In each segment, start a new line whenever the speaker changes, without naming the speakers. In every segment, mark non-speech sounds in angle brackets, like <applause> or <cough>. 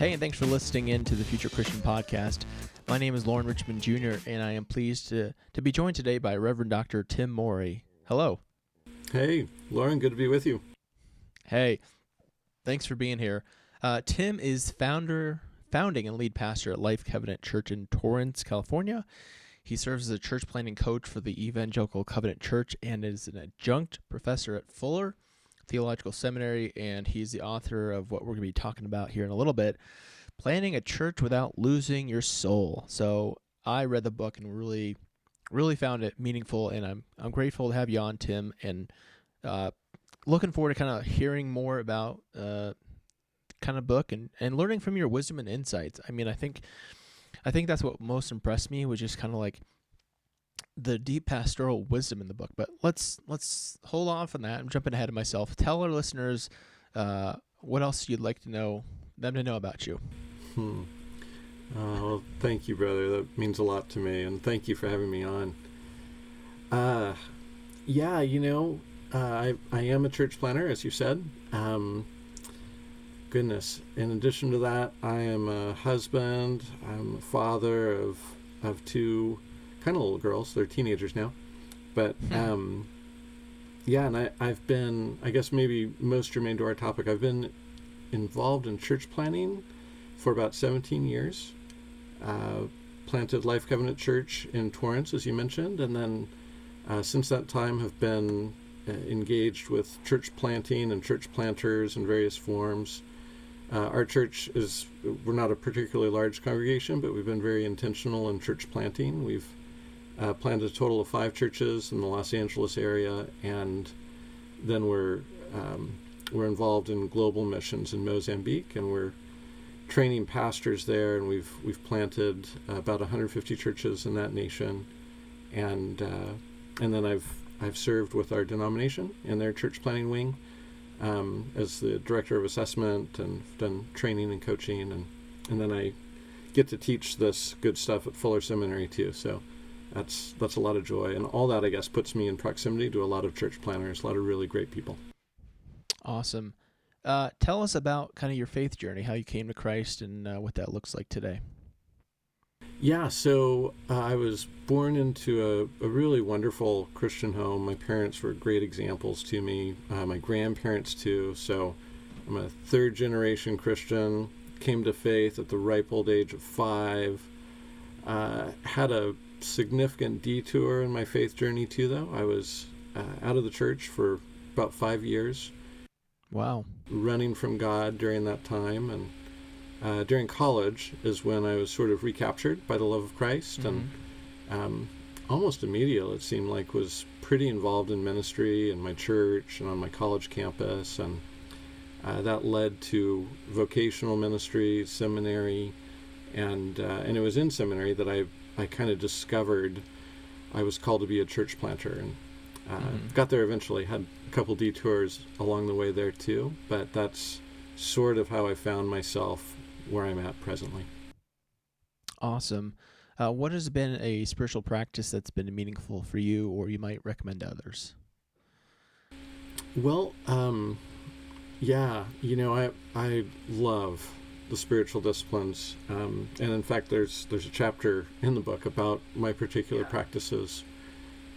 Hey, and thanks for listening in to the Future Christian Podcast. My name is Lauren Richmond Jr., and I am pleased to, to be joined today by Reverend Dr. Tim Morey. Hello.
Hey, Lauren, good to be with you.
Hey, thanks for being here. Uh, Tim is founder, founding and lead pastor at Life Covenant Church in Torrance, California. He serves as a church planting coach for the Evangelical Covenant Church and is an adjunct professor at Fuller Theological Seminary, and he's the author of what we're going to be talking about here in a little bit Planting a Church Without Losing Your Soul. So I read the book and really, really found it meaningful, and I'm, I'm grateful to have you on, Tim, and uh, looking forward to kind of hearing more about uh, kind of book and, and learning from your wisdom and insights. I mean, I think. I think that's what most impressed me was just kind of like the deep pastoral wisdom in the book. But let's let's hold off on that. I'm jumping ahead of myself. Tell our listeners uh, what else you'd like to know them to know about you.
Hmm. Uh, well, thank you, brother. That means a lot to me, and thank you for having me on. Uh, yeah, you know, uh, I I am a church planter, as you said. Um, goodness. In addition to that, I am a husband. I'm a father of of two kind of little girls. They're teenagers now, but hmm. um, yeah, and I, I've been, I guess maybe most germane to our topic, I've been involved in church planting for about 17 years. Uh, planted Life Covenant Church in Torrance, as you mentioned, and then uh, since that time have been uh, engaged with church planting and church planters in various forms. Uh, our church is, we're not a particularly large congregation, but we've been very intentional in church planting. We've uh, planted a total of five churches in the Los Angeles area, and then we're um, we're involved in global missions in Mozambique, and we're training pastors there, and we've we've planted about 150 churches in that nation, and uh, and then I've I've served with our denomination in their church planting wing um, as the director of assessment and done training and coaching, and and then I get to teach this good stuff at Fuller Seminary too. So that's that's a lot of joy, and all that I guess puts me in proximity to a lot of church planters, a lot of really great people.
Awesome. Uh, tell us about kind of your faith journey, how you came to Christ, and uh, what that looks like today.
Yeah, so uh, I was born into a, a, really wonderful Christian home. My parents were great examples to me, uh, my grandparents too. So I'm a third generation Christian, came to faith at the ripe old age of five. Uh, had a significant detour in my faith journey too though. I was uh, out of the church for about five years.
Wow.
Running from god during that time and uh, during college is when i was sort of recaptured by the love of christ mm-hmm. and um, almost immediately it seemed like was pretty involved in ministry and my church and on my college campus. And uh, that led to vocational ministry seminary and uh, and it was in seminary that I I kind of discovered I was called to be a church planter and uh, mm-hmm. got there eventually. Had a couple detours along the way there too, but that's sort of how I found myself where I'm at presently.
Awesome. Uh, what has been a spiritual practice that's been meaningful for you, or you might recommend to others?
Well, um, yeah, you know, I I love the spiritual disciplines. Um, and in fact, there's there's a chapter in the book about my particular yeah. practices.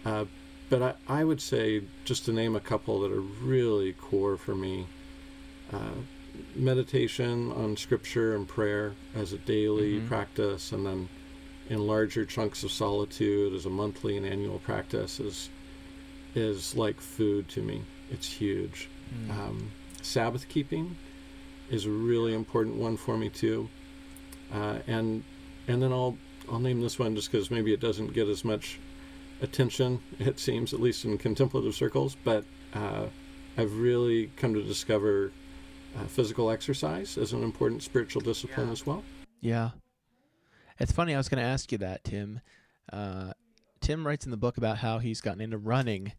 Uh, but I, I would say, just to name a couple that are really core for me uh, meditation on scripture and prayer as a daily mm-hmm. practice, and then in larger chunks of solitude as a monthly and annual practice is, is like food to me. It's huge. Mm. Um, Sabbath keeping is a really important one for me too. Uh, and and then I'll I'll name this one just because maybe it doesn't get as much attention. It seems, at least in contemplative circles, but uh, I've really come to discover uh, physical exercise as an important spiritual discipline
yeah.
as well.
Yeah, It's funny. I was going to ask you that, Tim. Uh, Tim writes in the book about how he's gotten into running,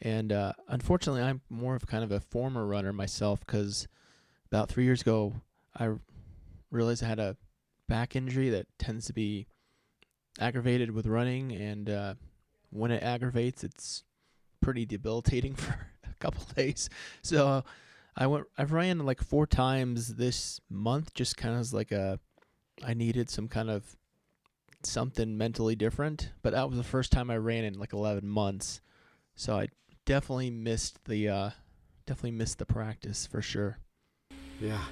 and uh, unfortunately, I'm more of kind of a former runner myself because about three years ago, I realized I had a back injury that tends to be aggravated with running, and uh, when it aggravates, it's pretty debilitating <laughs> for a couple <laughs> days. So I went, I've ran like four times this month, just kind of like a, I needed some kind of something mentally different. But that was the first time I ran in like 11 months, so I definitely missed the, uh, definitely missed the practice for sure.
Yeah,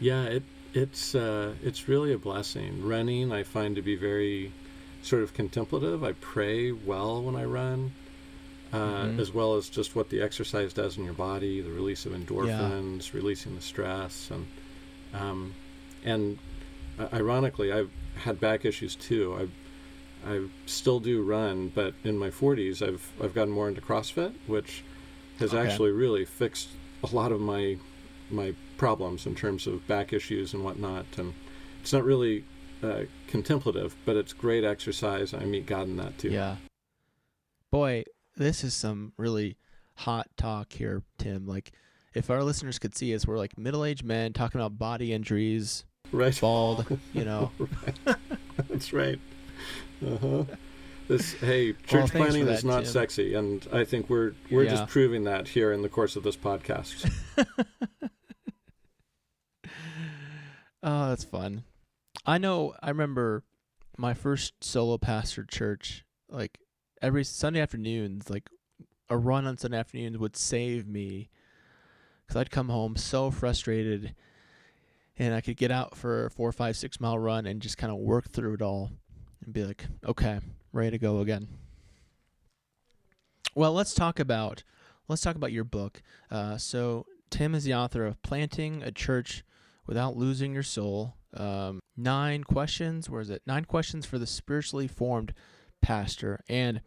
yeah. It it's uh, it's really a blessing. Running, I find to be very sort of contemplative. I pray well when I run, uh, mm-hmm. as well as just what the exercise does in your body, the release of endorphins, yeah. releasing the stress, and um, and uh, ironically, I've had back issues too. I I still do run, but in my 40s, I've I've gotten more into CrossFit, which has okay. actually really fixed a lot of my my problems in terms of back issues and whatnot. And it's not really uh, contemplative, but it's great exercise. I meet God in that too.
Yeah. Boy, this is some really hot talk here, Tim. Like, if our listeners could see us, we're like middle-aged men talking about body injuries,
right?
Bald, <laughs> you know. <laughs>
right. That's right. Uh huh. This hey, church well, planning is not sexy, and I think we're we're yeah. just proving that here in the course of this podcast. <laughs>
Oh, that's fun. I know. I remember my first solo pastor church. Like every Sunday afternoons, like a run on Sunday afternoons would save me because I'd come home so frustrated, and I could get out for a four, five, six mile run and just kind of work through it all, and be like, okay, ready to go again. Well, let's talk about let's talk about your book. Uh, so Tim is the author of Planting a Church without losing your soul. Um, nine questions. Where is it? Nine questions for the spiritually formed pastor. And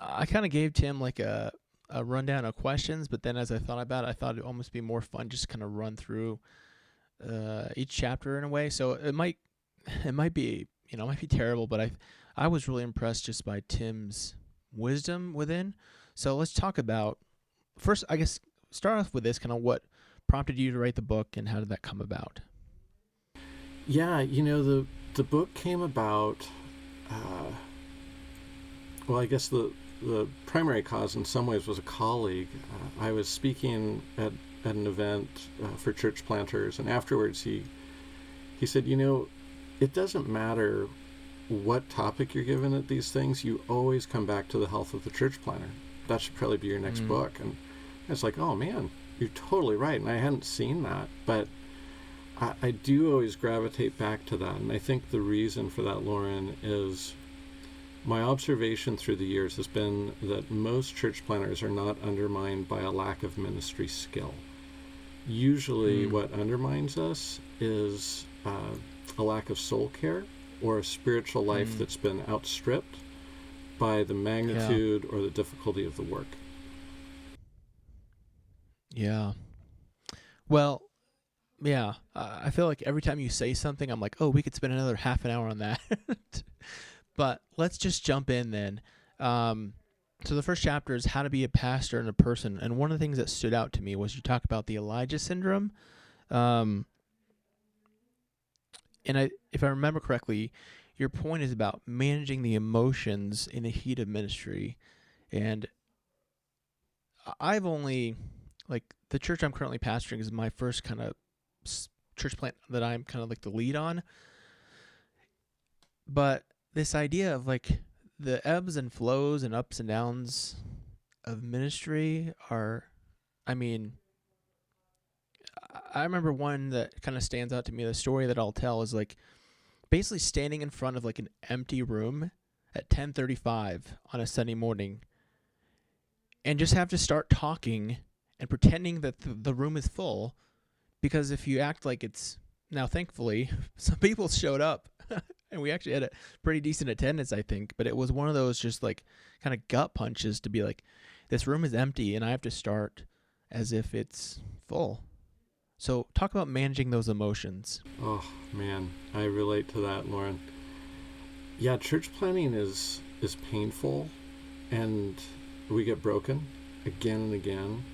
I kind of gave Tim like a a rundown of questions, but then as I thought about it, I thought it'd almost be more fun just kind of run through uh, each chapter in a way. So it might it might be you know it might be terrible, but I I was really impressed just by Tim's wisdom within. So let's talk about first. I guess start off with this kind of what prompted you to write the book, and how did that come about?
Yeah, you know the the book came about. Uh, well, I guess the the primary cause in some ways was a colleague. Uh, I was speaking at, at an event uh, for church planters, and afterwards he he said, "You know, it doesn't matter what topic you're given at these things. You always come back to the health of the church planter. That should probably be your next mm. book." And it's like, "Oh man, you're totally right, and I hadn't seen that, but I, I do always gravitate back to that, and I think the reason for that, Lauren, is my observation through the years has been that most church planters are not undermined by a lack of ministry skill. Usually, mm. what undermines us is uh, a lack of soul care or a spiritual life mm. that's been outstripped by the magnitude yeah. or the difficulty of the work.
Yeah. Well, yeah. I feel like every time you say something, I'm like, oh, we could spend another half an hour on that. <laughs> but let's just jump in then. Um, so the first chapter is how to be a pastor and a person, and one of the things that stood out to me was you talk about the Elijah syndrome. Um, and I, if I remember correctly, your point is about managing the emotions in the heat of ministry, and I've only like the church I'm currently pastoring is my first kind of church plant that I'm kind of like the lead on. But this idea of like the ebbs and flows and ups and downs of ministry are, I mean, I remember one that kind of stands out to me. The story that I'll tell is like basically standing in front of like an empty room at 10:35 on a Sunday morning and just have to start talking and pretending that th- the room is full because if you act like it's now thankfully <laughs> some people showed up <laughs> and we actually had a pretty decent attendance i think but it was one of those just like kind of gut punches to be like this room is empty and i have to start as if it's full So, talk about managing those emotions.
Oh man, I relate to that, Lauren. Yeah, church planting is is painful, and we get broken again and again.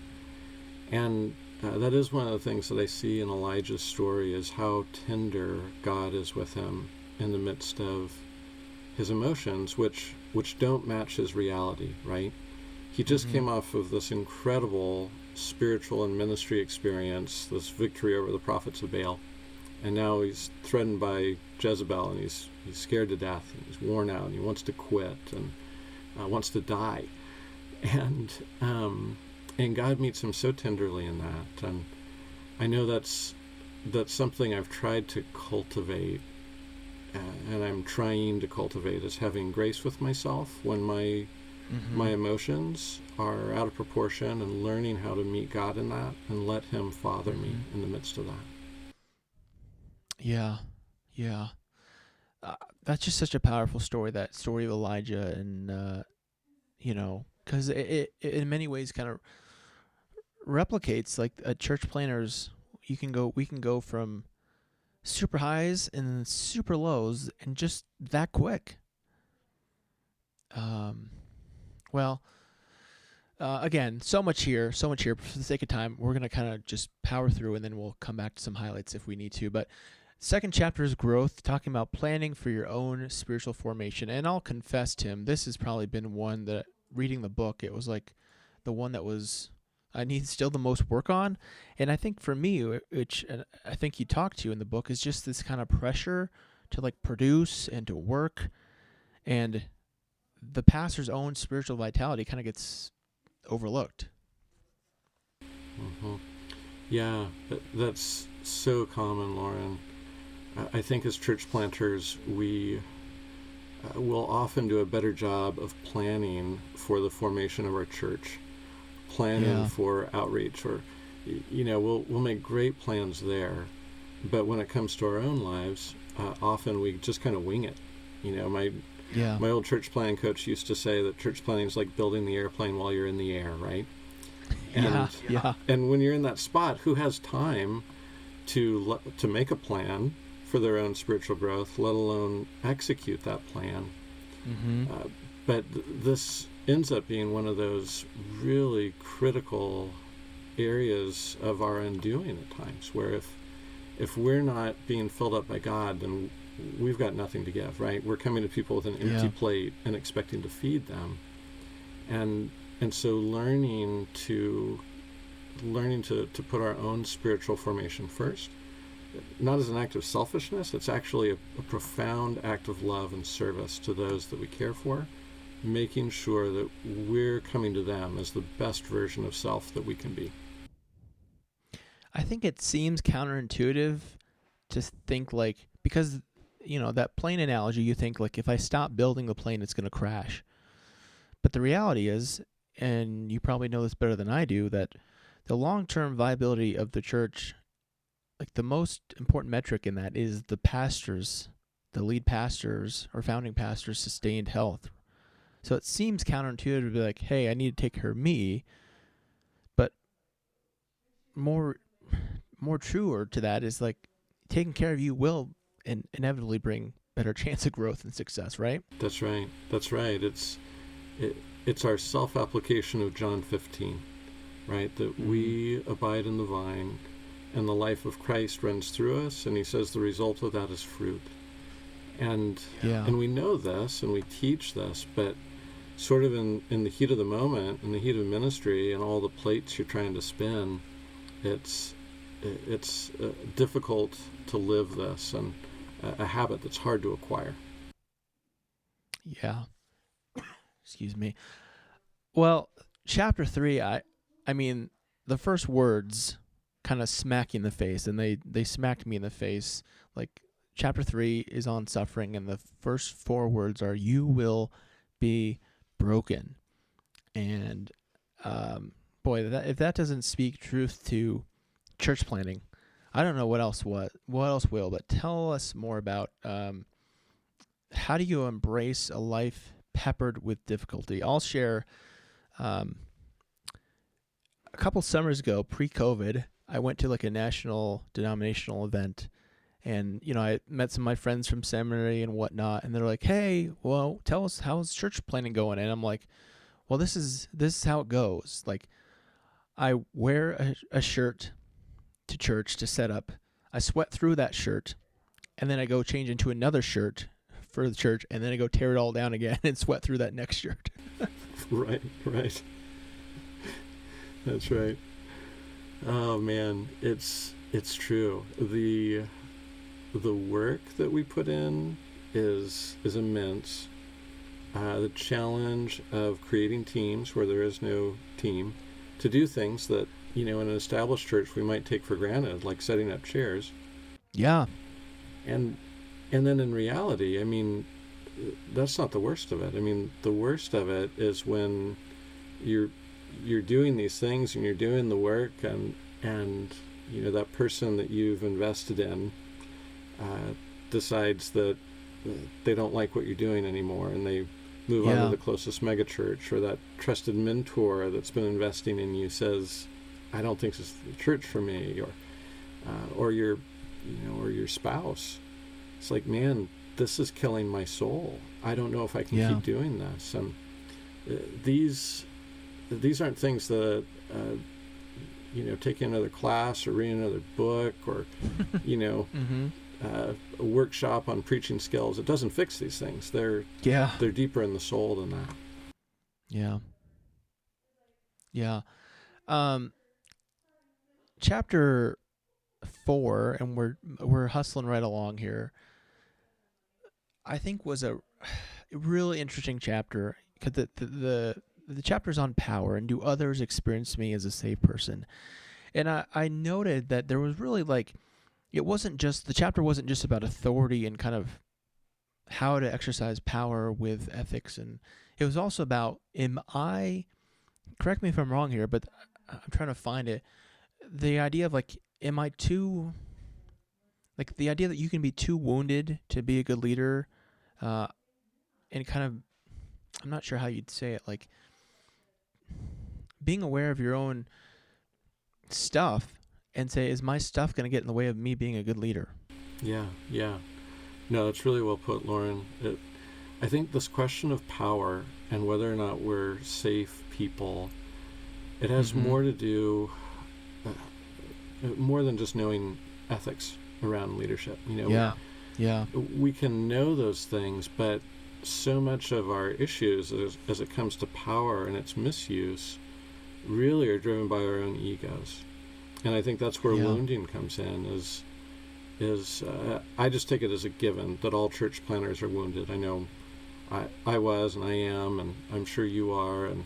And uh, that is one of the things that I see in Elijah's story is how tender God is with him in the midst of his emotions, which which don't match his reality. Right? He just
Mhm.
came off of this incredible spiritual and ministry experience, this victory over the prophets of Baal, and now he's threatened by Jezebel, and he's he's scared to death, and he's worn out, and he wants to quit, and uh, wants to die, <laughs> and um, and God meets him so tenderly in that, and I know that's that's something I've tried to cultivate, uh, and I'm trying to cultivate is having grace with myself when my
Mm-hmm.
my emotions are out of proportion and learning how to meet God in that and let Him father me
Mhm.
in the midst of that.
Yeah, yeah. Uh, that's just such a powerful story. That story of Elijah, and uh, you know, because it, it, in many ways kind of replicates like a church planter's. You can go. We can go from super highs and super lows, and just that quick. Um, well. Uh, again, so much here, so much here. For the sake of time, we're gonna kind of just power through, and then we'll come back to some highlights if we need to. But Second chapter is growth, talking about planning for your own spiritual formation. And I'll confess, Tim, this has probably been one that reading the book, it was like the one that was I need still the most work on. And I think for me, which I think you talked to in the book, is just this kind of pressure to like produce and to work, and the pastor's own spiritual vitality kind of gets overlooked.
hmm Yeah, that, that's so common, Lauren. I think as church planters, we uh, will often do a better job of planning for the formation of our church, planning
Yeah.
for outreach, or you know, we'll we'll make great plans there, but when it comes to our own lives, uh, often we just kind of wing it. You know, my
Yeah.
my old church planting coach used to say that church planting is like building the airplane while you're in the air, right?
yeah.
And
Yeah.
and when you're in that spot, who has time to to make a plan for their own spiritual growth, let alone execute that plan?
Mm-hmm.
Uh, but th- this ends up being one of those really critical areas of our undoing at times, where if if we're not being filled up by God, then we've got nothing to give, right? We're coming to people with an empty
Yeah.
plate and expecting to feed them, and and so learning to learning to, to put our own spiritual formation first not as an act of selfishness it's actually a, a profound act of love and service to those that we care for making sure that we're coming to them as the best version of self that we can be
I think it seems counterintuitive to think like because you know that plane analogy you think like if I stop building the plane it's going to crash. But the reality is and you probably know this better than I do that the long-term viability of the church like the most important metric in that is the pastors the lead pastors or founding pastors sustained health. So it seems counterintuitive to be like, "Hey, I need to take care of me." But more more truer to that is like taking care of you will in- inevitably bring better <laughs> chance of growth and success, right?
that's right that's right it's it, it's our self-application of john 15 right that we mm-hmm. abide in the vine and the life of christ runs through us and he says the result of that is fruit and
Yeah.
and we know this and we teach this but sort of in in the heat of the moment in the heat of ministry and all the plates you're trying to spin it's it's uh, difficult to live this and a, a habit that's hard to acquire
Yeah. Excuse me. Well, chapter 3, I I mean, the first words kind of smack you in the face and they they smacked me in the face. Like chapter 3 is on suffering and the first four words are you will be broken. And um boy, that, if that doesn't speak truth to church planting, I don't know what else what what else will, but tell us more about um how do you embrace a life peppered with difficulty? I'll share um, a couple summers ago, pre COVID, I went to like a national denominational event, and you know I met some of my friends from seminary and whatnot, and they're like, "Hey, well, tell us how's church planting going?" And I'm like, "Well, this is this is how it goes. Like, I wear a, a shirt to church to set up. I sweat through that shirt, and then I go change into another shirt for the church, and then I go tear it all down again <laughs> and sweat through that next shirt." <laughs>
right, right. That's right. Oh man, it's it's true. The the work that we put in is is immense. Uh, the challenge of creating teams where there is no team to do things that you know in an established church we might take for granted, like setting up chairs.
Yeah.
And and then in reality, I mean, that's not the worst of it. I mean, the worst of it is when you're you're doing these things and you're doing the work and and you know that person that you've invested in uh, decides that they don't like what you're doing anymore and they move
Yeah.
on to the closest megachurch or that trusted mentor that's been investing in you says I don't think this is the church for me or uh, or your you know or your spouse it's like man this is killing my soul I don't know if I can
Yeah.
keep doing this and uh, these these aren't things that uh, you know taking another class or reading another book or <laughs> you know
Mm-hmm.
uh, a workshop on preaching skills it doesn't fix these things they're
Yeah.
they're deeper in the soul than that
Yeah. Yeah. Um chapter 4 and we're we're hustling right along here. I think was a <sighs> really interesting chapter cuz the, the the the chapter's on power and do others experience me as a saved person. And I I noted that there was really like it wasn't just the chapter wasn't just about authority and kind of how to exercise power with ethics and it was also about am I correct me if I'm wrong here, but I'm trying to find it. The idea of like am I too like the idea that you can be too wounded to be a good leader uh and kind of I'm not sure how you'd say it like being aware of your own stuff and say is my stuff going to get in the way of me being a good leader?
Yeah, yeah. No, it's really well put, Lauren. It, I think this question of power and whether or not we're safe people, it has
Mhm.
more to do, uh, more than just knowing ethics around leadership. You know,
Yeah. Yeah.
we can know those things, but so much of our issues as, as it comes to power and its misuse really are driven by our own egos. And I think that's where
Yeah.
wounding comes in is is uh, I just take it as a given that all church planters are wounded. I know I, I was and I am and I'm sure you are and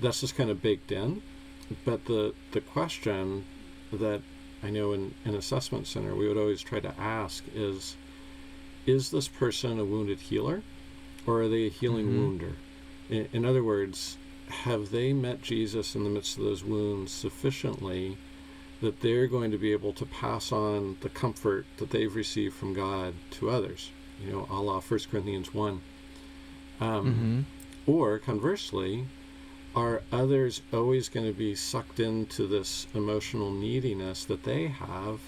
that's just kind of baked in. But the the question that I know in an assessment center we would always try to ask is is this person a wounded healer or are they a healing
Mhm.
wounder? In, in other words, have they met Jesus in the midst of those wounds sufficiently that they're going to be able to pass on the comfort that they've received from God to others? You know, a la 1 Corinthians 1. Um,
Mhm.
or conversely, are others always going to be sucked into this emotional neediness that they have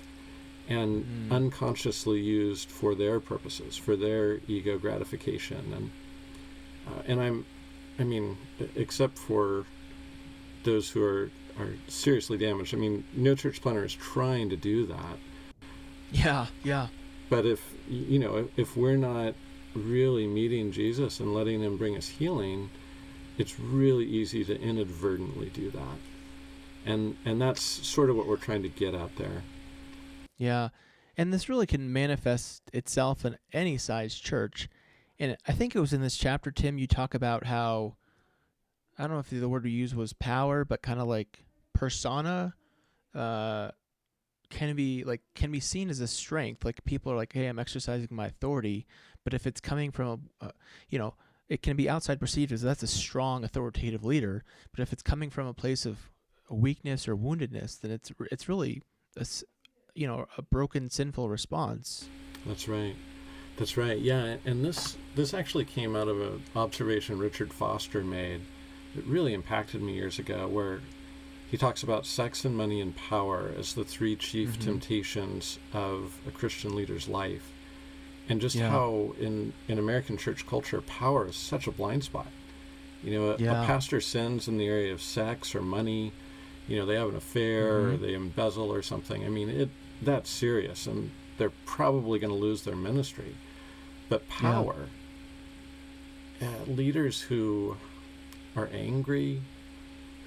and
Mm.
unconsciously used for their purposes, for their ego gratification? And uh, and I'm, I mean, except for those who are are seriously damaged. I mean, no church planter is trying to do that.
Yeah. Yeah.
But if you know, if, if we're not really meeting Jesus and letting Him bring us healing, it's really easy to inadvertently do that. And and that's sort of what we're trying to get at there.
Yeah. And this really can manifest itself in any size church. And I think it was in this chapter, Tim, you talk about how, I don't know if the word we used was power, but kind of like persona uh, can be like can be seen as a strength. Like people are like, hey, I'm exercising my authority. But if it's coming from, a, uh, you know, it can be outside perceived as that's a strong authoritative leader. But if it's coming from a place of weakness or woundedness, then it's it's really a, you know a broken sinful response
That's right. That's right. Yeah, and this this actually came out of an observation Richard Foster made that really impacted me years ago where he talks about sex and money and power as the three chief
Mhm.
temptations of a Christian leader's life. And just
Yeah.
how in, in American church culture, power is such a blind spot. You know, a,
Yeah.
a pastor sins in the area of sex or money, you know, they have an affair or
Mhm.
they embezzle or something. I mean, it that's serious and they're probably going to lose their ministry. But power, uh, leaders who are angry,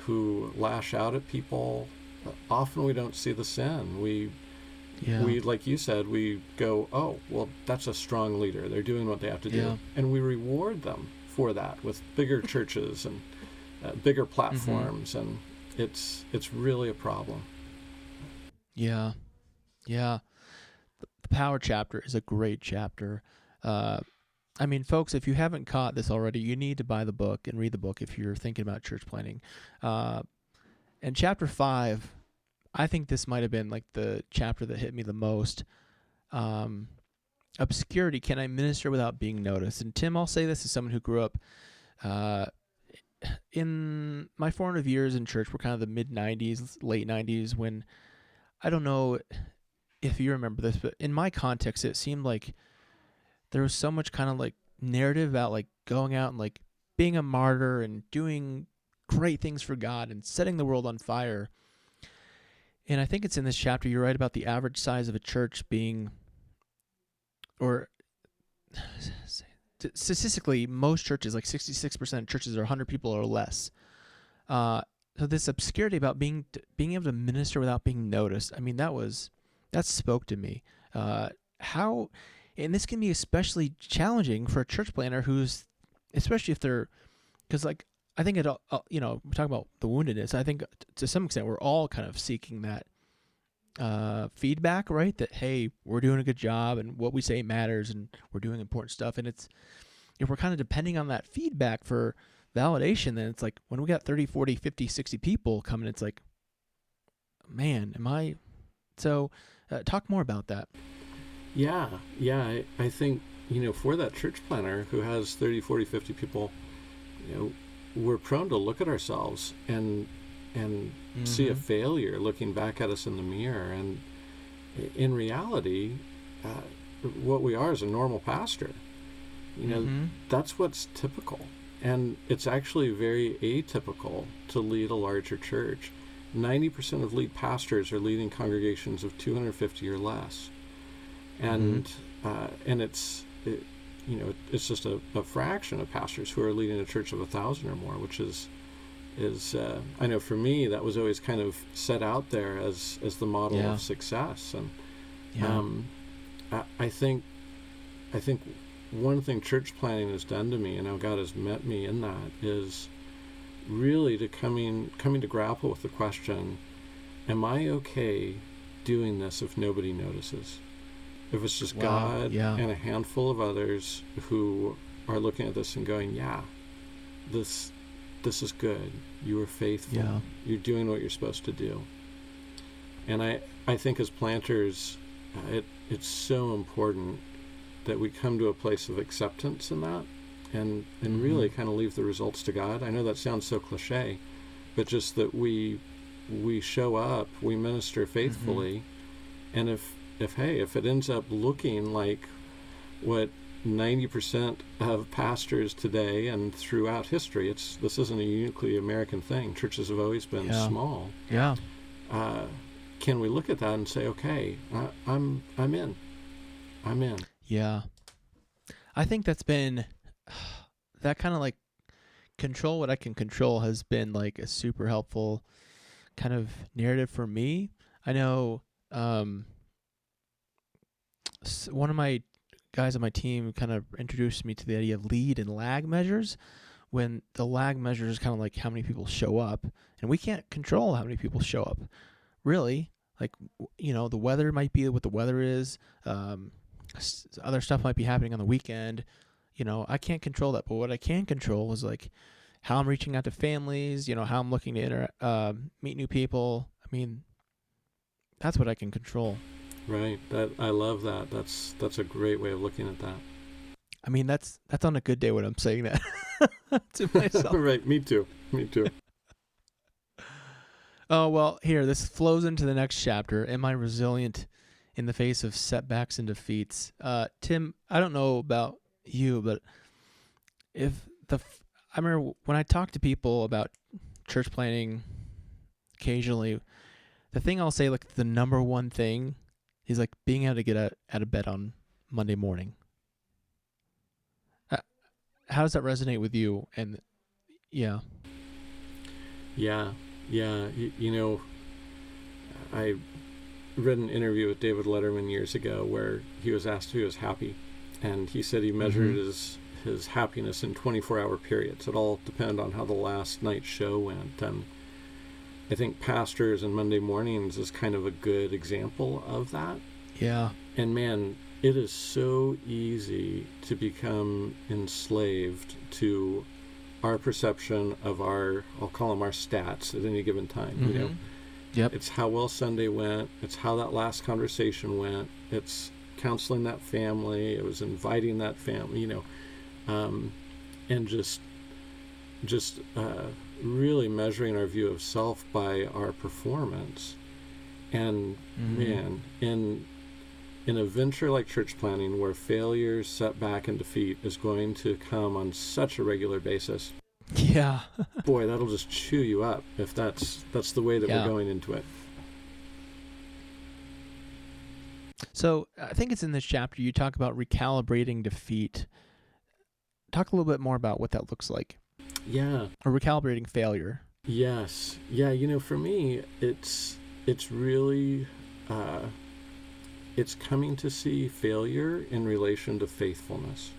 who lash out at people, often we don't see the sin. We
Yeah.
we like you said we go oh well that's a strong leader they're doing what they have to do
Yeah.
and we reward them for that with bigger <laughs> churches and uh, bigger
Mm-hmm.
platforms and it's it's really a problem
Yeah. Yeah. The power chapter is a great chapter. Uh, I mean, folks, if you haven't caught this already, you need to buy the book and read the book if you're thinking about church planting. Uh, and chapter five, I think this might have been like the chapter that hit me the most. Um, obscurity. Can I minister without being noticed? And Tim, I'll say this as someone who grew up uh, in my formative years in church were kind of the mid 90s, late 90s when I don't know if you remember this, but in my context, it seemed like there was so much kind of like narrative about like going out and like being a martyr and doing great things for God and setting the world on fire. And I think it's in this chapter you're right about the average size of a church being, or <sighs> statistically, most churches, like 66% of churches, are 100 people or less. Uh, so this obscurity about being being able to minister without being noticed. I mean, that was that spoke to me. Uh, how, and this can be especially challenging for a church planter who's, especially if they're, because like I think it, uh, you know, we talk about the woundedness. I think to some extent we're all kind of seeking that uh, feedback, right? That hey, we're doing a good job and what we say matters and we're doing important stuff. And it's if we're kind of depending on that feedback for validation, then it's like when we got 30, 40, 50, 60 people coming, it's like, man, am I? So, uh, talk more about that.
Yeah yeah I, I think you know for that church planter who has 30 40 50 people you know we're prone to look at ourselves and and see a
Mhm.
failure looking back at us in the mirror. And in reality uh, what we are is a normal pastor. You know
Mhm.
that's what's typical. And it's actually very atypical to lead a larger church. 90% of lead pastors are leading congregations of 250 or less and uh, and it's it, you know it's just a, a fraction of pastors who are leading a church of a thousand or more which is is uh, I know for me that was always kind of set out there as as the model
Yeah.
of success and
Yeah.
um, I, I think I think one thing church planting has done to me and how God has met me in that is really to coming coming to grapple with the question am I okay doing this if nobody notices if it's just
Wow,
God
yeah.
and a handful of others who are looking at this and going yeah this this is good you are faithful
Yeah.
you're doing what you're supposed to do and I I think as planters uh, it it's so important that we come to a place of acceptance in that and and
Mhm.
really kind of leave the results to God. I know that sounds so cliche, but just that we we show up, we minister faithfully, and if if hey, if it ends up looking like what 90% of pastors today and throughout history, it's this isn't a uniquely American thing. Churches have always been
Yeah.
small.
Yeah.
Uh, can we look at that and say, okay, I, I'm I'm in, I'm in.
Yeah. I think that's been <sighs> that kind of like control what I can control has been like a super helpful kind of narrative for me. I know um one of my guys on my team kind of introduced me to the idea of lead and lag measures when the lag measure is kind of like how many people show up and we can't control how many people show up really like you know the weather might be what the weather is um other stuff might be happening on the weekend. You know, I can't control that, but what I can control is like how I'm reaching out to families. You know, how I'm looking to inter- uh, meet new people. I mean, that's what I can control.
Right. That I love that. That's that's a great way of looking at that.
I mean, that's that's on a good day when I'm saying that <laughs> to myself. <laughs>
right. Me too. Me too. <laughs>
Oh well, here this flows into the next chapter. Am I resilient in the face of setbacks and defeats? Uh, Tim, I don't know about you, but if the f- I remember when I talk to people about church planting, occasionally, the thing I'll say like the number one thing is like being able to get out, out of bed on Monday morning. Uh, how does that resonate with you? And yeah,
Yeah, yeah. You, you know, I read an interview with David Letterman years ago where he was asked if he was happy, and he said he measured
Mhm.
his his happiness in 24-hour periods. It all depended on how the last night's show went, and I think pastors and Monday mornings is kind of a good example of that.
yeah,
And man, it is so easy to become enslaved to our perception of our, I'll call them our stats at any given time. You know,
Mhm. Yep.
it's how well Sunday went. It's how that last conversation went. It's counseling that family. It was inviting that family. You know, um, and just, just uh, really measuring our view of self by our performance. And
Mhm.
man, in in a venture like church planting, where failure, setback, and defeat is going to come on such a regular basis,
Yeah. <laughs>
boy, that'll just chew you up if that's that's the way that
Yeah.
we're going into it.
So I think it's in this chapter you talk about recalibrating defeat. Talk a little bit more about what that looks like,
Yeah.
or recalibrating failure.
Yes. Yeah. You know, for me, it's it's really uh, it's coming to see failure in relation to faithfulness.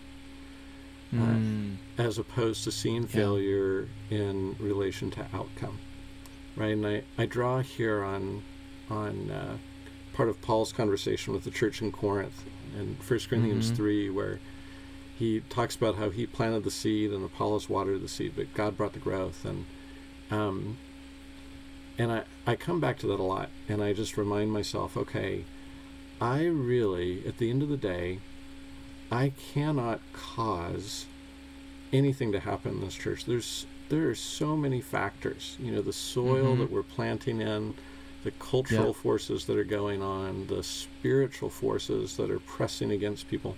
Mm.
as opposed to seeing failure in relation to outcome right and i, I draw here on on uh, part of paul's conversation with the church in corinth in 1 corinthians
Mhm.
3 where he talks about how he planted the seed and apollos watered the seed but god brought the growth and um, and I, I come back to that a lot and i just remind myself okay i really at the end of the day I cannot cause anything to happen in this church. There's there are so many factors. You know, the soil
Mhm.
that we're planting in, the cultural
Yep.
forces that are going on, the spiritual forces that are pressing against people,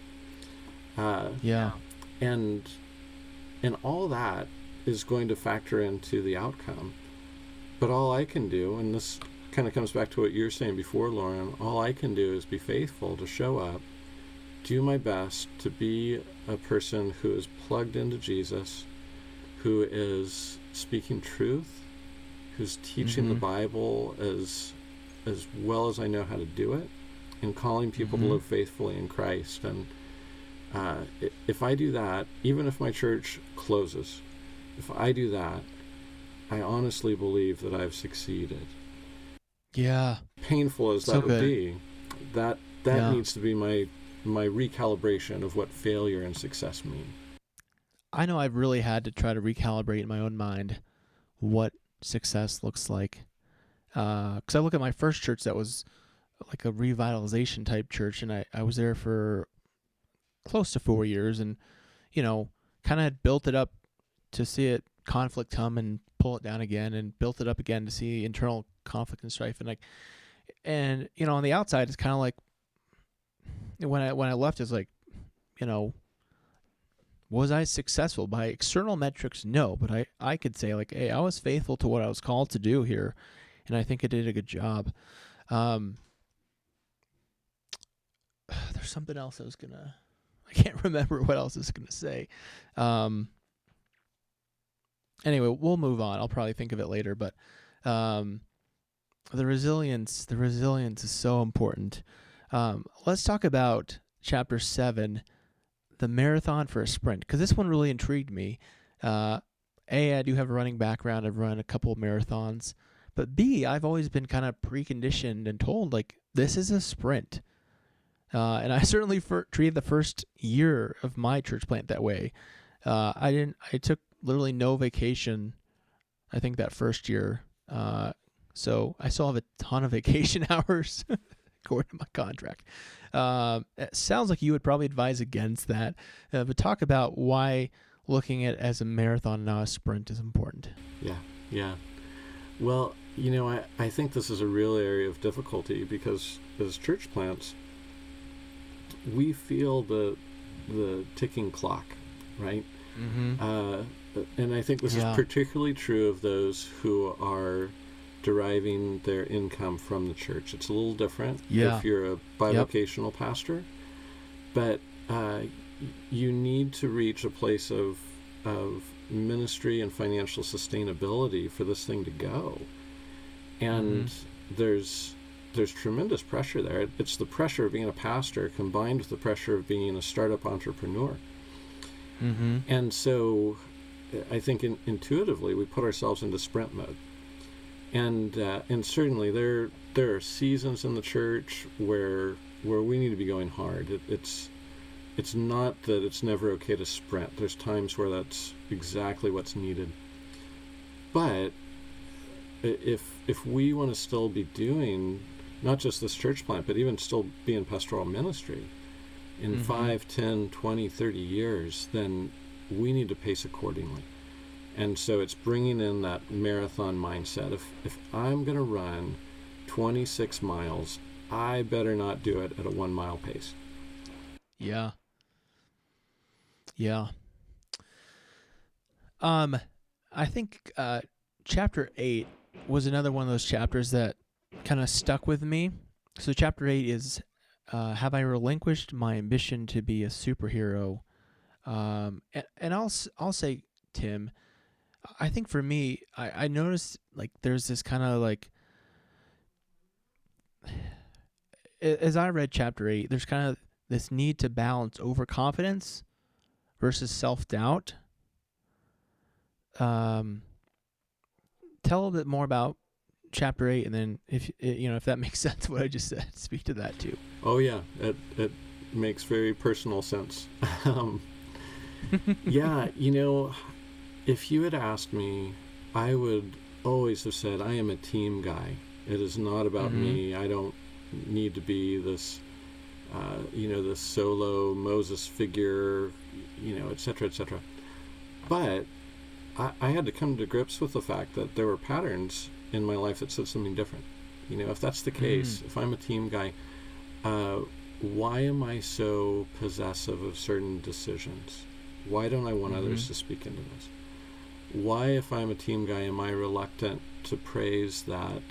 uh,
Yeah.
and and all that is going to factor into the outcome. But all I can do, and this kind of comes back to what you were saying before, Lauren, all I can do is be faithful to show up do my best to be a person who is plugged into Jesus, who is speaking truth, who's teaching the
Mhm.
Bible as as well as I know how to do it, and calling people
Mhm.
to live faithfully in Christ. And uh, if I do that, even if my church closes, if I do that, I honestly believe that I've succeeded.
Yeah.
Painful as
So
that would
good.
be, that that
Yeah.
needs to be my my recalibration of what failure and success mean.
I know I've really had to try to recalibrate in my own mind what success looks like. Because I look at my first church that was like a revitalization type church, and I, I was there for close to four years and, you know, kind of built it up to see it conflict come and pull it down again and built it up again to see internal conflict and strife. And like, and, you know, on the outside, it's kind of like, when I when I left, it's like, you know, was I successful by external metrics? No, but I I could say like, hey, I was faithful to what I was called to do here, and I think I did a good job. Um, <sighs> there's something else I was gonna. Can't <laughs> remember what else I was gonna say. Um. Anyway, we'll move on. I'll probably think of it later, but um, the resilience, the resilience is so important. Um, let's talk about chapter seven, the marathon for a sprint, because this one really intrigued me. Uh, a, I do have a running background. I've run a couple marathons, but B, I've always been kind of preconditioned and told like this is a sprint. Uh, and I <laughs> certainly for, treated the first year of my church plant that way. Uh, I didn't. I took literally no vacation. I think that first year. Uh, so I still have a ton of <laughs> vacation <laughs> hours according to my contract. Um, it sounds like you would probably advise against that, uh, but talk about why looking at it as a marathon, not a sprint, is important.
Yeah, yeah. Well, you know, I, I think this is a real area of difficulty because as church plants, we feel the the ticking clock, right?
Mm-hmm.
Uh, and I think this
Yeah.
is particularly true of those who are deriving their income from the church. It's a little different
Yeah.
if you're a bivocational pastor, but uh, you need to reach a place of of ministry and financial sustainability for this thing to go. And there's there's tremendous pressure there. It's the pressure of being a pastor combined with the pressure of being a startup entrepreneur.
Mm-hmm.
And so I think in, intuitively we put ourselves into sprint mode. And uh, and certainly there there are seasons in the church where where we need to be going hard. It, it's it's not that it's never okay to sprint. There's times where that's exactly what's needed. But if if we want to still be doing not just this church plant, but even still be in pastoral ministry in
Mhm.
five, ten, twenty, thirty 5, 10, 20, 30 years, then we need to pace accordingly. And so it's bringing in that marathon mindset. If, if I'm going to run 26 miles, I better not do it at a one mile pace.
Yeah. Yeah. Um, I think uh, chapter eight was another one of those chapters that kind of stuck with me. So chapter eight is, uh, have I relinquished my ambition to be a superhero? Um, and, and I'll I'll say, Tim, I think for me, I I noticed like there's this kind of like. As I read chapter eight, there's kind of this need to balance overconfidence versus self doubt. Um, tell a bit more about chapter eight, and then if you know if that <laughs> makes sense, what I just said, speak to that too.
Oh, yeah, it, it makes very personal sense. <laughs> um, <laughs> yeah, you know, if you had asked me, I would always have said, I am a team guy. It is not about
Mhm.
me. I don't need to be this, uh, you know, this solo Moses figure, you know, et cetera, et cetera. But I, I had to come to grips with the fact that there were patterns in my life that said something different. You know, if that's the case, if I'm a team guy, uh, why am I so possessive of certain decisions? Why don't I want others
Mhm.
to speak into this? Why, if I'm a team guy, am I reluctant to praise that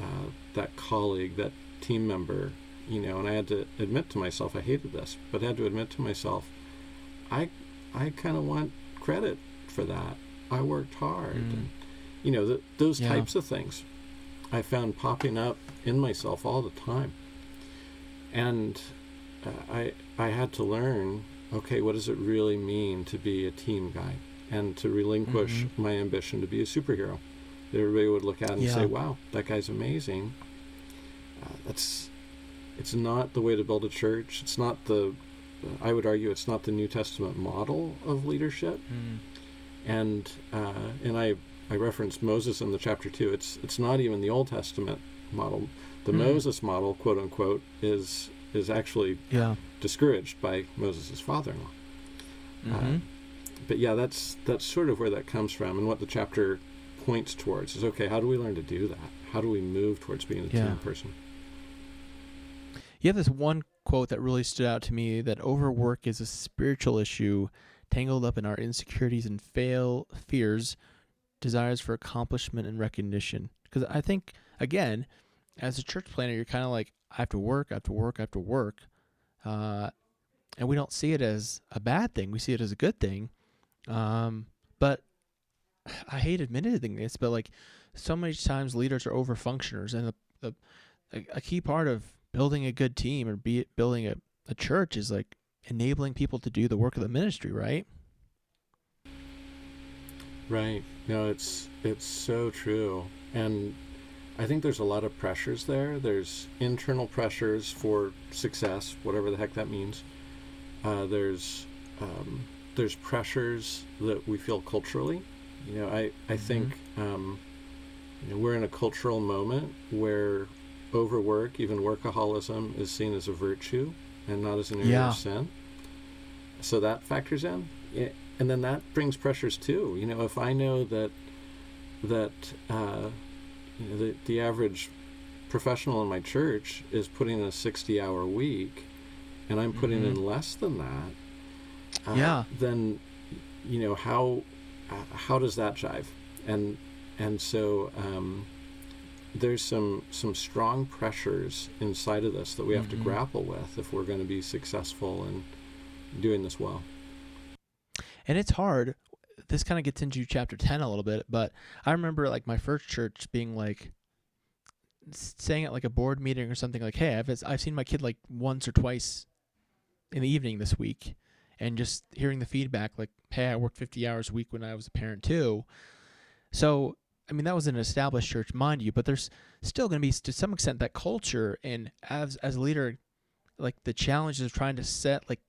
uh, that colleague, that team member? You know, and I had to admit to myself I hated this, but I had to admit to myself, I I kind of want credit for that. I worked hard,
Mm.
and you know th- those
Yeah.
types of things. I found popping up in myself all the time. And uh, I I had to learn okay what does it really mean to be a team guy? And to relinquish
Mhm.
my ambition to be a superhero. That everybody would look at and say wow that guy's amazing. Uh, that's it's not the way to build a church. It's not the I would argue it's not the New Testament model of leadership. And uh, and I I referenced Moses in the chapter two. It's it's not even the Old Testament model. The
Hmm.
Moses model, quote unquote, is is actually
Yeah.
discouraged by Moses' father-in-law.
Mm-hmm.
But yeah, that's that's sort of where that comes from, and what the chapter points towards is okay. How do we learn to do that? How do we move towards being a
Yeah.
team person?
You have this one quote that really stood out to me that overwork is a spiritual issue tangled up in our insecurities and fail fears, desires for accomplishment and recognition. Because I think, again, as a church planter, you're kind of like, I have to work, I have to work, I have to work. Uh, and we don't see it as a bad thing. We see it as a good thing. Um, but <sighs> I hate admitting this, but like so many times leaders are over functioners and the, the a, key part of building a good team or be building a, a church is like enabling people to do the work of the ministry, right?
Right. No, it's it's so true. And I think there's a lot of pressures there. There's internal pressures for success, whatever the heck that means. Uh, there's um, there's pressures that we feel culturally. You know, I I think um, you know, we're in a cultural moment where overwork, even workaholism, is seen as a virtue and not as an area
Yeah.
of sin. So that factors in, Yeah, and then that brings pressures too. You know, if I know that that uh, you know, the, the average professional in my church is putting in a 60 hour week and I'm putting
Mhm.
in less than that, uh,
Yeah.
then you know how uh, how does that jive? And and so um, there's some some strong pressures inside of this that we have
Mhm.
to grapple with if we're going to be successful in doing this well.
And it's hard. This kind of gets into chapter 10 a little bit, but I remember like my first church being like saying at like a board meeting or something like, "Hey, I've I've seen my kid like once or twice in the evening this week." And just hearing the feedback like, "Hey, I worked 50 hours a week when I was a parent too." So, I mean, that was an established church, mind you, but there's still going to be to some extent that culture and as as a leader like the challenges of trying to set like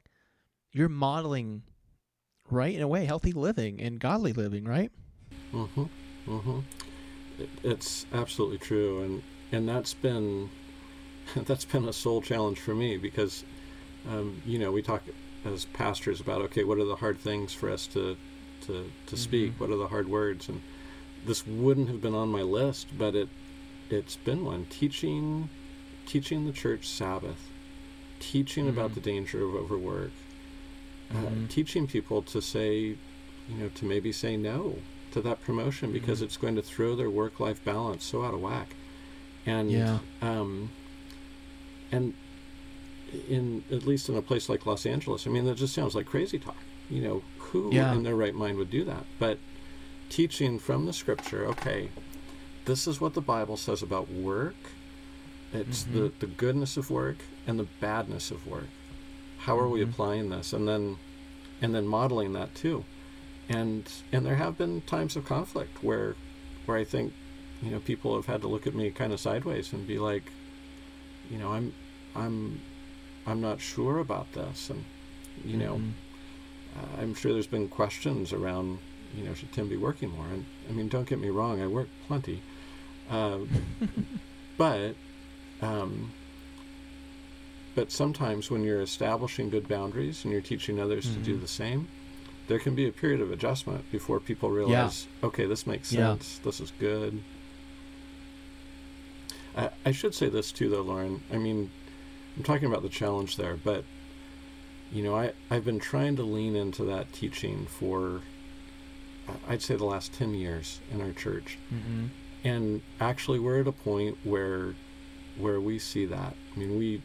you're modeling right in a way healthy living and godly living right
Mm-hmm. Mm-hmm. It, it's absolutely true, and and that's been <laughs> that's been a soul challenge for me because um, you know we talk as pastors about okay, what are the hard things for us to to to speak?
Mhm.
What are the hard words? And this wouldn't have been on my list, but it it's been one teaching teaching the church Sabbath, teaching about
Mhm.
the danger of overwork, uh,
Mhm.
teaching people to say, you know, to maybe say no to that promotion because
Mhm.
it's going to throw their work-life balance so out of whack. And
Yeah.
um, and in at least in a place like Los Angeles, I mean, that just sounds like crazy talk. You know, who
Yeah.
in their right mind would do that? But teaching from the scripture, okay, this is what the Bible says about work. It's the,
Mhm.
the goodness of work and the badness of work. How are we
Mhm.
applying this? And then and then modeling that too. And and there have been times of conflict where where I think, you know, people have had to look at me kind of sideways and be like, you know, I'm I'm I'm not sure about this and you know,
Mhm.
uh, I'm sure there's been questions around, you know, should Tim be working more? And I mean, don't get me wrong, I work plenty, um, <laughs> but um, but sometimes when you're establishing good boundaries and you're teaching others to do
Mhm.
the same, there can be a period of adjustment before people realize, okay, this makes
Yeah.
sense, this is good. I, I should say this too, though, Lauren. I mean, I'm talking about the challenge there, but you know, I I've been trying to lean into that teaching for I'd say the last ten years in our church,
Mhm.
and actually we're at a point where where we see that. I mean, we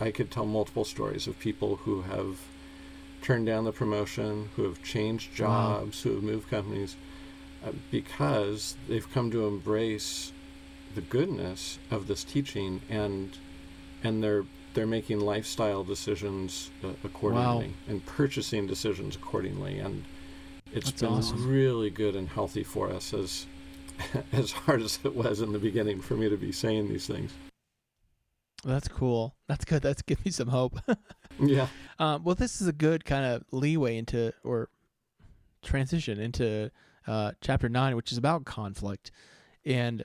I could tell multiple stories of people who have turned down the promotion, who have changed
Wow.
jobs, who have moved companies uh, because they've come to embrace the goodness of this teaching and and they're they're making lifestyle decisions uh, accordingly and purchasing decisions accordingly and it's
That's
been
awesome.
really good and healthy for us as <laughs> as hard as it was in the beginning for me to be saying these things
that's cool. That's good. That's give me some hope. <laughs>
Yeah.
Um, well this is a good kind of leeway into or transition into uh, chapter 9 which is about conflict. And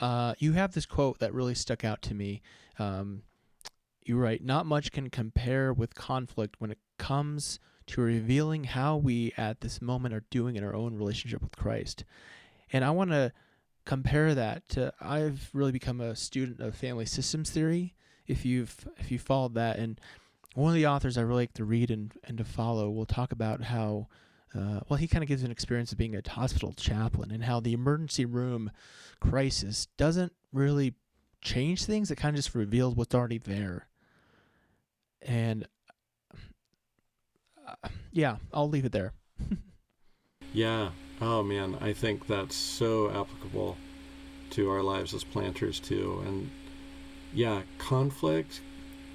uh, you have this quote that really stuck out to me. Um, you write not much can compare with conflict when it comes to revealing how we at this moment are doing in our own relationship with christ. And i want to compare that to i've really become a student of family systems theory if you've if you followed that. And one of the authors i really like to read and, and to follow will talk about how uh, well he kind of gives an experience of being a hospital chaplain and how the emergency room crisis doesn't really change things it kind of just reveals what's already there. And uh, yeah i'll leave it there <laughs>
yeah. Oh man. I think that's so applicable to our lives as planters too. And yeah conflict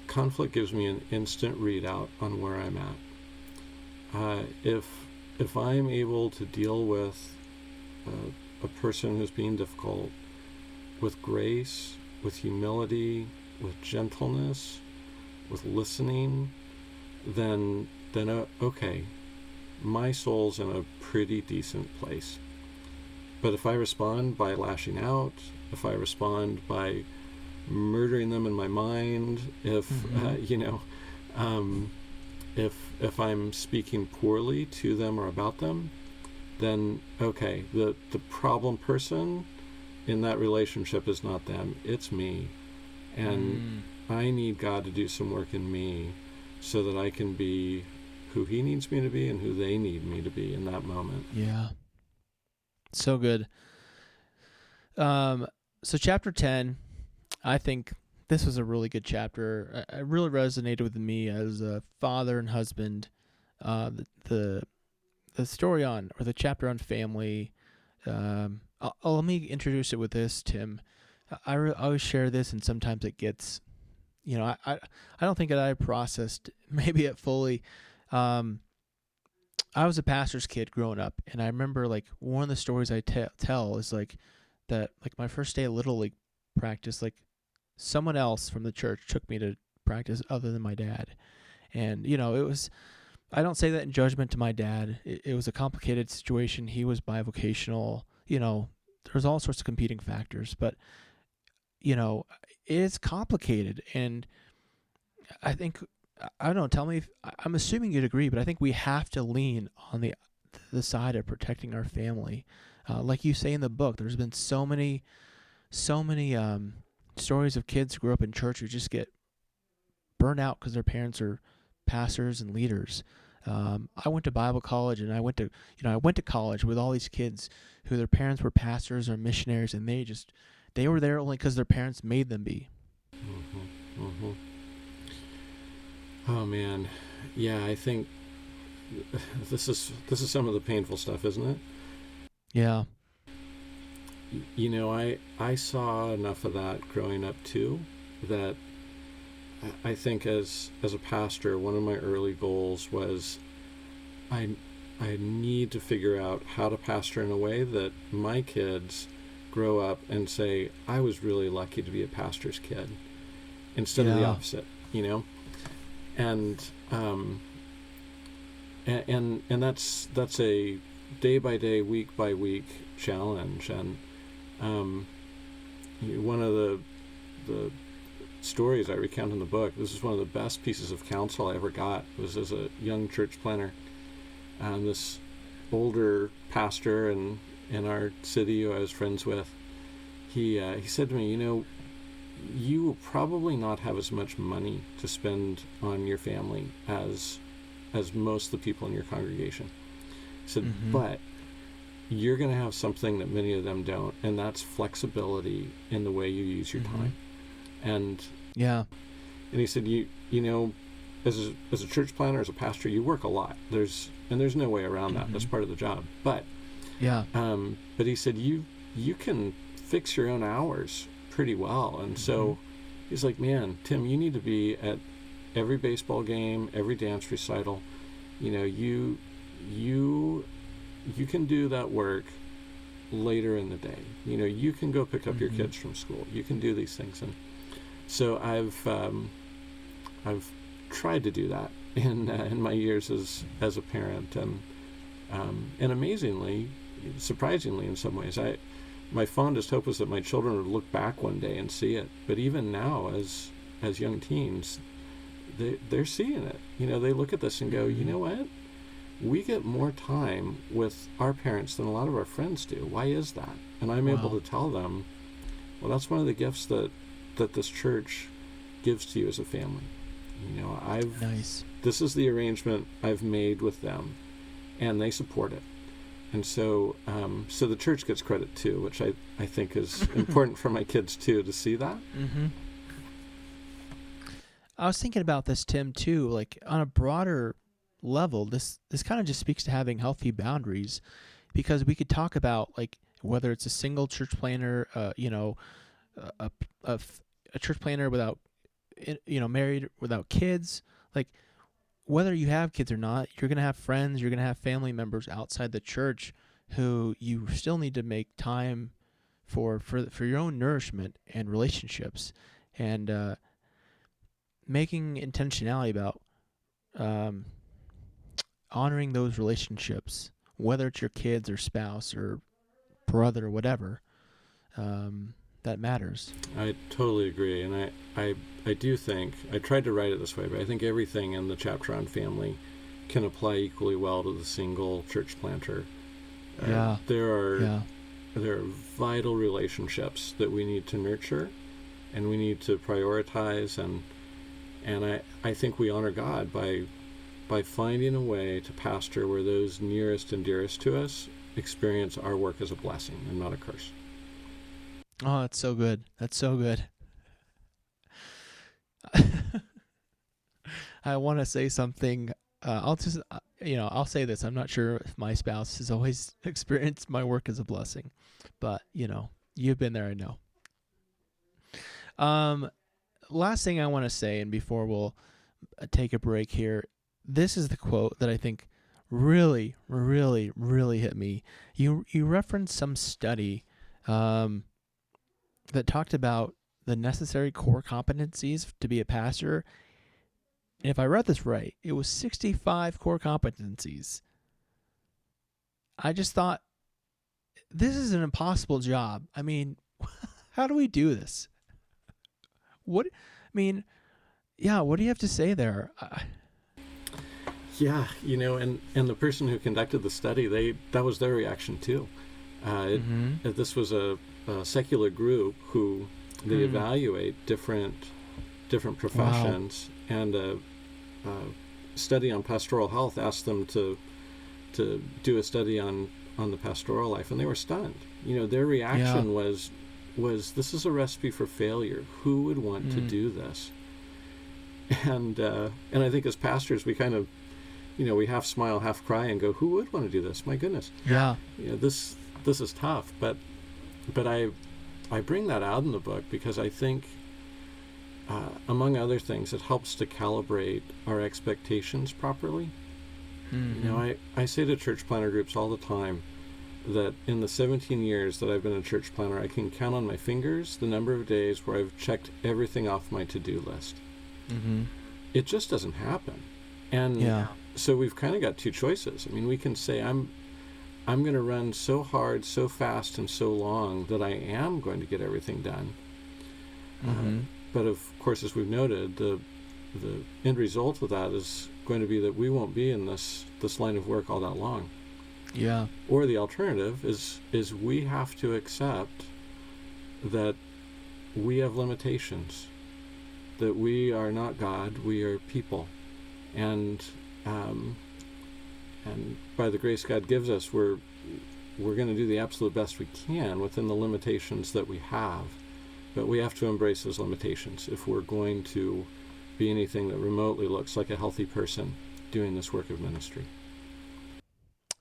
conflict gives me an instant readout on where i'm at. Uh, if if i'm able to deal with uh, a person who's being difficult with grace with humility with gentleness with listening then then uh, okay my soul's in a pretty decent place but if i respond by lashing out if i respond by murdering them in my mind if
Mhm.
uh, you know um, if if i'm speaking poorly to them or about them then okay the the problem person in that relationship is not them, it's me. And
Mm.
I need God to do some work in me so that I can be who He needs me to be and who they need me to be in that moment.
Yeah. So good. Um so chapter 10, I think this was a really good chapter. It really resonated with me as a father and husband. Uh the the, the story on or the chapter on family um I'll, I'll- let me introduce it with this, Tim. I, I re- I always share this and sometimes it gets you know, I, I I don't think that I processed <laughs> maybe it fully um I was a pastor's kid growing up, and I remember like one of the stories I tell is like that like my first day of little league practice, like someone else from the church took me to practice other than my dad, and you know it was. I don't say that in judgment to my dad. It, it was a complicated situation. He was bivocational. You know, there's all sorts of competing factors, but you know, it's complicated, and I think I- don't know. Tell me if I'm assuming you'd agree, but I think we have to lean on the the side of protecting our family. Uh, like you say in the book, there's been so many, so many um, stories of kids who grew up in church who just get burnt out because their parents are pastors and leaders. Um, I went to Bible college and I went to you know I went to college with all these kids who their parents were pastors or missionaries and they just they were there only because their parents made them be.
hmm hmm Oh man, yeah. I think <laughs> this is this is some of the painful stuff, isn't it?
Yeah.
You know, I I saw enough of that growing up too, that I- think as as a pastor, one of my early goals was I I need to figure out how to pastor in a way that my kids grow up and say I was really lucky to be a pastor's kid, instead of the opposite. You know, and um, and and, that's that's a day by day, week by week challenge, and um, one of the the stories I recount in the book. This is one of the best pieces of counsel I ever got. Was as a young church planter, and this older pastor in in our city who I was friends with, he uh, he said to me, you know, you will probably not have as much money to spend on your family as as most of the people in your congregation. He said,
Mhm.
but you're going to have something that many of them don't, and that's flexibility in the way you use your
Mhm.
time. And
Yeah.
and he said, you you know, as a, as a church planter, as a pastor, you work a lot. There's and there's no way around that. That's
Mhm.
part of the job. But
Yeah.
um, but he said you you can fix your own hours pretty well, and so he's like, man, Tim, you need to be at every baseball game, every dance recital. You know, you you you can do that work later in the day. You know, you can go pick up your
Mhm.
kids from school. You can do these things, and so I've um, I've tried to do that <laughs> in uh, in my years as as a parent, and um, and amazingly, surprisingly, in some ways, I my fondest hope was that my children would look back one day and see it. But even now, as as young teens, they they're seeing it. You know, they look at this and go, you
Mhm.
know what? We get more time with our parents than a lot of our friends do. Why is that? And I'm able to tell them, well, that's one of the gifts that that this church gives to you as a family. You know, I've
Nice.
this is the arrangement I've made with them, and they support it. And so, um, so the church gets credit too, which I, I think is <laughs> important for my kids too to see that.
Mm-hmm. I was thinking about this, Tim, too. Like on a broader level, this this kind of just speaks to having healthy boundaries, because we could talk about like whether it's a single church planter, uh, you know, a a church planter without, you know, married without kids, like whether you have kids or not, you're gonna have friends, you're gonna have family members outside the church who you still need to make time for for for your own nourishment and relationships. And uh, making intentionality about um, honoring those relationships, whether it's your kids or spouse or brother or whatever, um, that matters.
I totally agree, and I, I, I do think I tried to write it this way, but I think everything in the chapter on family can apply equally well to the single church planter. Uh,
Yeah.
there are
Yeah.
there are vital relationships that we need to nurture and we need to prioritize and and I, I think we honor God by by finding a way to pastor where those nearest and dearest to us experience our work as a blessing and not a curse.
Oh, that's so good. That's so good. <laughs> I want to say something. Uh, I'll just, uh, you know, I'll say this. I'm not sure if my spouse has always <laughs> experienced my work as a blessing, but you know, you've been there. I know. Um, last thing I want to say, and before we'll uh, take a break here, this is the quote that I think really, really, really hit me. You you referenced some study um, that talked about the necessary core competencies to be a pastor. And if I read this right, it was 65 core competencies. I just thought this is an impossible job. I mean, <laughs> how do we do this? What I mean, yeah, what do you have to say there? I,
yeah, you know, and and the person who conducted the study, they that was their reaction too. Uh,
mm-hmm.
This was a, a, secular group who they mm. evaluate different different professions, wow. and a, a, study on pastoral health asked them to to do a study on on the pastoral life, and they were stunned. You know, their reaction yeah. was was this is a recipe for failure. Who would want mm. to do this? <laughs> And uh, and I think as pastors, we kind of you know, we half smile, half cry, and go, "Who would want to do this? My goodness."
Yeah.
You know, this this is tough, but but I I bring that out in the book because I think, uh, among other things, it helps to calibrate our expectations properly. Mm-hmm. You know, I I say to church planter groups all the time that in the 17 years that I've been a church planter, I can count on my fingers the number of days where I've checked everything off my to-do list.
Mm-hmm.
It just doesn't happen, and
yeah
so we've kind of got two choices. I mean, we can say I'm I'm going to run so hard, so fast, and so long that I am going to get everything done.
Mm-hmm.
Uh, but of course, as we've noted, the the end result of that is going to be that we won't be in this this line of work all that long.
Yeah.
Or the alternative is is we have to accept that we have limitations, that we are not God, we are people, and um, and by the grace God gives us, we're we're going to do the absolute best we can within the limitations that we have. But we have to embrace those limitations if we're going to be anything that remotely looks like a healthy person doing this work of ministry.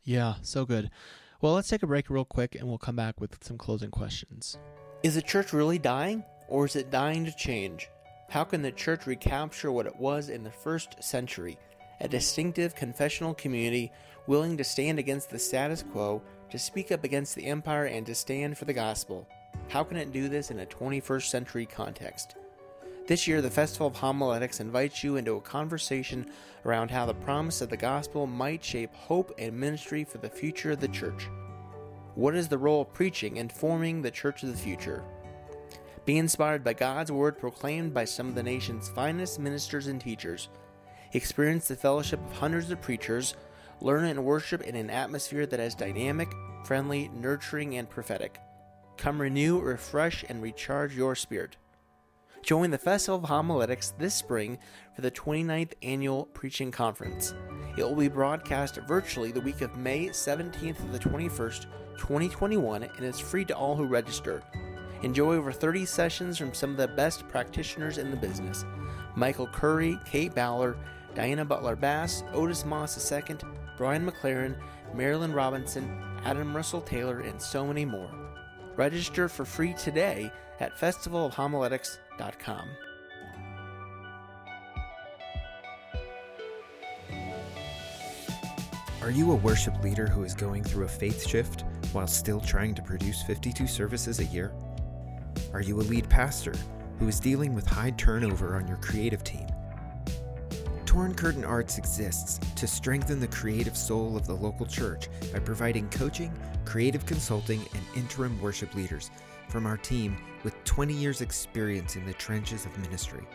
Yeah, so good. Well, let's take a break real quick and we'll come back with some closing questions.
Is the church really dying, or is it dying to change? How can the church recapture what it was in the first century? A distinctive confessional community willing to stand against the status quo, to speak up against the empire, and to stand for the gospel. How can it do this in a 21st century context? This year, the Festival of Homiletics invites you into a conversation around how the promise of the gospel might shape hope and ministry for the future of the church. What is the role of preaching in forming the church of the future? Be inspired by God's word proclaimed by some of the nation's finest ministers and teachers Experience the fellowship of hundreds of preachers. Learn and worship in an atmosphere that is dynamic, friendly, nurturing, and prophetic. Come renew, refresh, and recharge your spirit. Join the Festival of Homiletics this spring for the 29th Annual Preaching Conference. It will be broadcast virtually the week of May 17th to the 21st, 2021, and is free to all who register. Enjoy over 30 sessions from some of the best practitioners in the business Michael Curry, Kate Bowler, Diana Butler Bass, Otis Moss II, Brian McLaren, Marilynne Robinson, Adam Russell Taylor, and so many more. Register for free today at festivalofhomiletics.com.
Are you a worship leader who is going through a faith shift while still trying to produce 52 services a year? Are you a lead pastor who is dealing with high turnover on your creative team? Torn Curtain Arts exists to strengthen the creative soul of the local church by providing coaching, creative consulting, and interim worship leaders from our team with 20 years' experience in the trenches of ministry.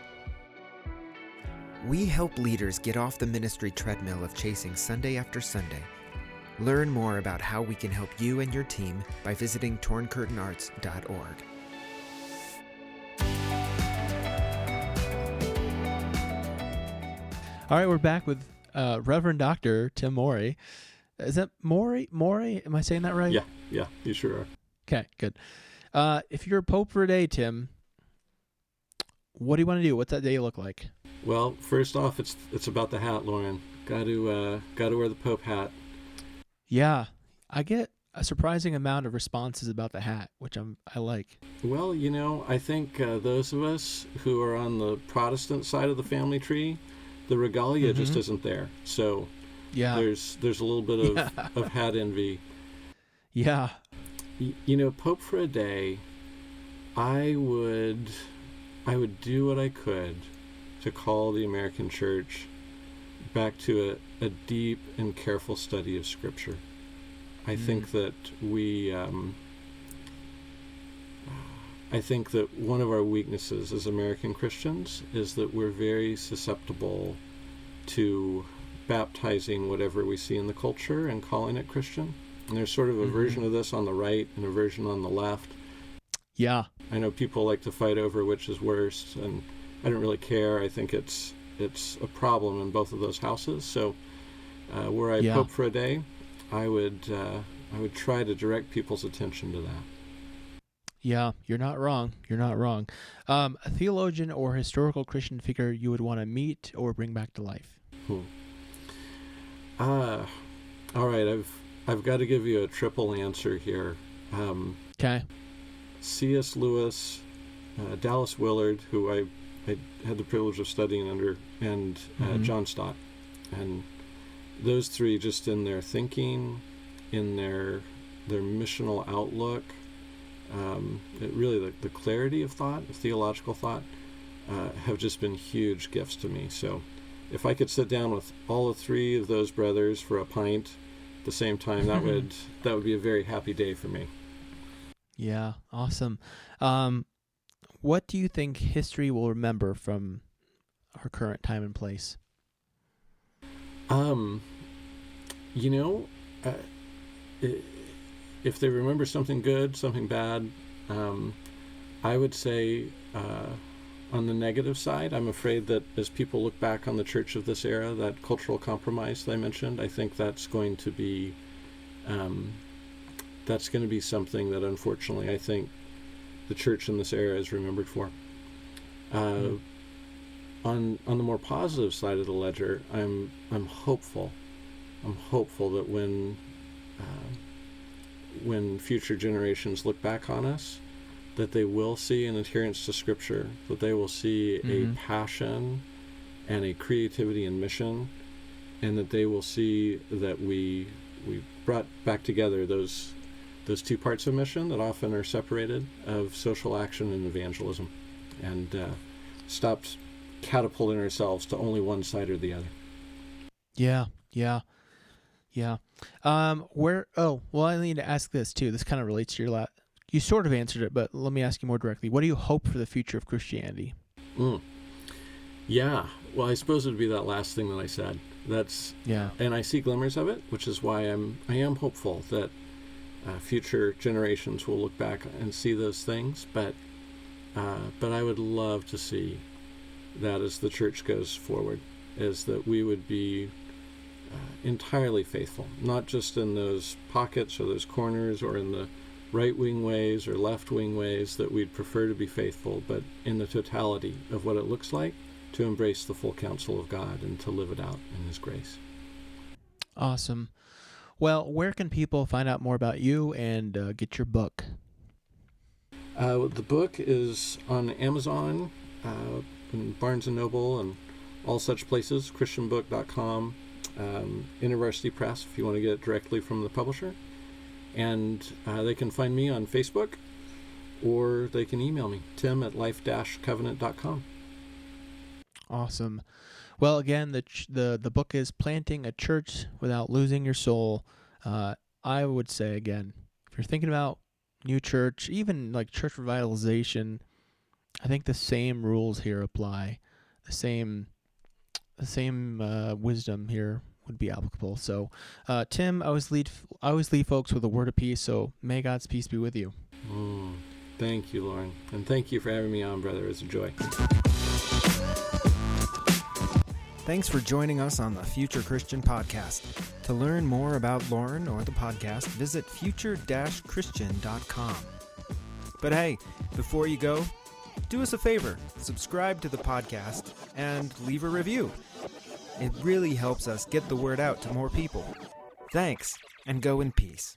We help leaders get off the ministry treadmill of chasing Sunday after Sunday. Learn more about how we can help you and your team by visiting torncurtainarts.org.
All right, we're back with uh, Reverend Doctor Tim Morey. Is that Morey? Morey? Am I saying that right?
Yeah, yeah, you sure are.
Okay, good. Uh, if you're a pope for a day, Tim, what do you want to do? What's that day look like?
Well, first off, it's it's about the hat, Lauren. Got to uh, got to wear the Pope hat.
Yeah, I get a surprising amount of responses about the hat, which I'm I like.
Well, you know, I think uh, those of us who are on the Protestant side of the family tree, the regalia just
Mhm.
isn't there. So
Yeah,
there's there's a little bit of, <laughs>
Yeah.
of hat envy.
yeah,
Y- You know, Pope for a day, I would I would do what I could to call the American Church back to a, a deep and careful study of Scripture. I think that we um, I think that one of our weaknesses as American Christians is that we're very susceptible to baptizing whatever we see in the culture and calling it Christian. And there's sort of a
Mhm.
version of this on the right and a version on the left.
yeah,
I know people like to fight over which is worse, and I don't really care. I think it's it's a problem in both of those houses. So, uh, were I
Yeah.
pope for a day, I would uh, I would try to direct people's attention to that.
Yeah. You're not wrong. You're not wrong. Um, a theologian or historical Christian figure you would want to meet or bring back to life. Who?
Ah, all right. I've I've got to give you a triple answer here. Um,
Okay.
C.S. Lewis, uh, Dallas Willard, who I, I had the privilege of studying under, and uh,
Mhm.
John Stott. And those three, just in their thinking, in their their missional outlook, um, it really the, the clarity of thought, of theological thought, uh, have just been huge gifts to me. So if I could sit down with all the three of those brothers for a pint at the same time, that would <laughs> that would be a very happy day for me.
Yeah, awesome. Um, what do you think history will remember from our current time and place?
Um, you know, uh, i- if they remember something good, something bad, um, I would say uh, on the negative side, I'm afraid that as people look back on the church of this era, that cultural compromise that I mentioned, I think that's going to be um, that's going to be something that unfortunately I think the church in this era is remembered for. Uh,
Mm.
on on the more positive side of the ledger, I'm I'm hopeful. I'm hopeful that when uh, when future generations look back on us, that they will see an adherence to Scripture, that they will see
Mhm.
a passion and a creativity and mission, and that they will see that we we brought back together those those two parts of mission that often are separated of social action and evangelism, and uh, stopped catapulting ourselves to only one side or the other.
Yeah, yeah, yeah. Um, where? Oh, well, I need to ask this too. This kind of relates to your last. You sort of answered it, but let me ask you more directly. What do you hope for the future of Christianity?
Mm. Yeah, well, I suppose it would be that last thing that I said. That's
Yeah.
and I see glimmers of it, which is why I'm I am hopeful that uh, future generations will look back and see those things. But uh, but I would love to see that as the church goes forward, is that we would be entirely faithful, not just in those pockets or those corners or in the right wing ways or left wing ways that we'd prefer to be faithful, but in the totality of what it looks like to embrace the full counsel of God and to live it out in His grace.
Awesome. Well, where can people find out more about you and uh, get your book?
Uh, the book is on Amazon, uh, and Barnes and Noble, and all such places. ChristianBook.com, um, InterVarsity Press, if you want to get it directly from the publisher, and uh, they can find me on Facebook, or they can email me Tim at life-covenant.com.
Awesome. Well, again, the ch- the the book is planting a church without losing your soul. Uh, I would say again, if you're thinking about new church, even like church revitalization, I think the same rules here apply. The same same uh, wisdom here would be applicable. So, uh, Tim, I always lead I always lead folks with a word of peace. So may God's peace be with you.
Mm, thank you, Lauren, and thank you for having me on, brother. It's a joy.
Thanks for joining us on the Future Christian Podcast. To learn more about Lauren or the podcast, visit future-christian.com. But hey, before you go, do us a favor subscribe to the podcast and leave a review. It really helps us get the word out to more people. Thanks, and go in peace.